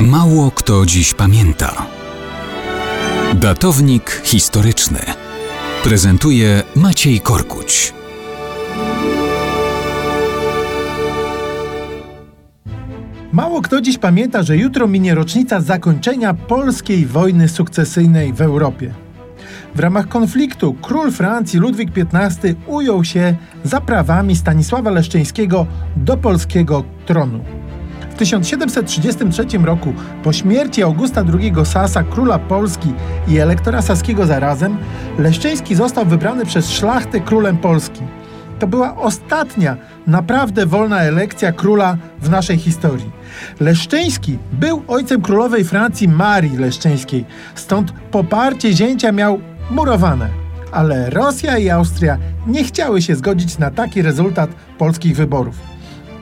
Mało kto dziś pamięta. Datownik historyczny prezentuje Maciej Korkuć. Mało kto dziś pamięta, że jutro minie rocznica zakończenia polskiej wojny sukcesyjnej w Europie. W ramach konfliktu król Francji Ludwik XV ujął się za prawami Stanisława Leszczyńskiego do polskiego tronu. W 1733 roku, po śmierci Augusta II Sasa, króla Polski i elektora saskiego zarazem, Leszczyński został wybrany przez szlachtę królem Polski. To była ostatnia naprawdę wolna elekcja króla w naszej historii. Leszczyński był ojcem królowej Francji Marii Leszczyńskiej, stąd poparcie zięcia miał murowane. Ale Rosja i Austria nie chciały się zgodzić na taki rezultat polskich wyborów.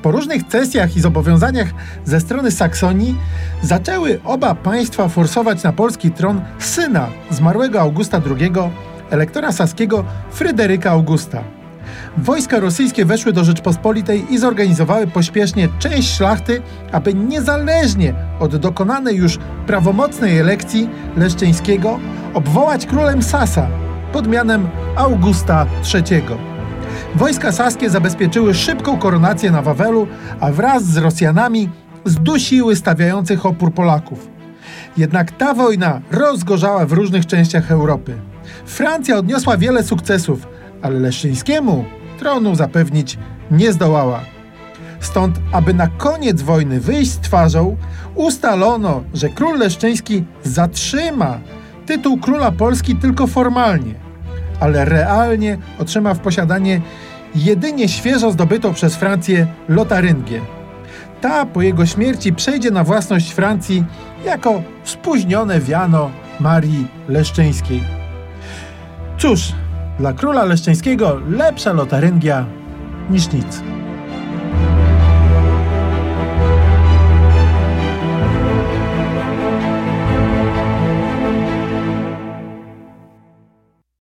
Po różnych cesjach i zobowiązaniach ze strony Saksonii zaczęły oba państwa forsować na polski tron syna zmarłego Augusta II, elektora saskiego Fryderyka Augusta. Wojska rosyjskie weszły do Rzeczpospolitej i zorganizowały pośpiesznie część szlachty, aby niezależnie od dokonanej już prawomocnej elekcji Leszczyńskiego obwołać królem Sasa pod mianem Augusta III. Wojska saskie zabezpieczyły szybką koronację na Wawelu, a wraz z Rosjanami zdusiły stawiających opór Polaków. Jednak ta wojna rozgorzała w różnych częściach Europy. Francja odniosła wiele sukcesów, ale Leszczyńskiemu tronu zapewnić nie zdołała. Stąd, aby na koniec wojny wyjść z twarzą, ustalono, że król Leszczyński zatrzyma tytuł króla Polski tylko formalnie ale realnie otrzyma w posiadanie jedynie świeżo zdobytą przez Francję Lotaryngię. Ta po jego śmierci przejdzie na własność Francji jako spóźnione wiano Marii Leszczyńskiej. Cóż, dla króla Leszczyńskiego lepsza Lotaryngia niż nic.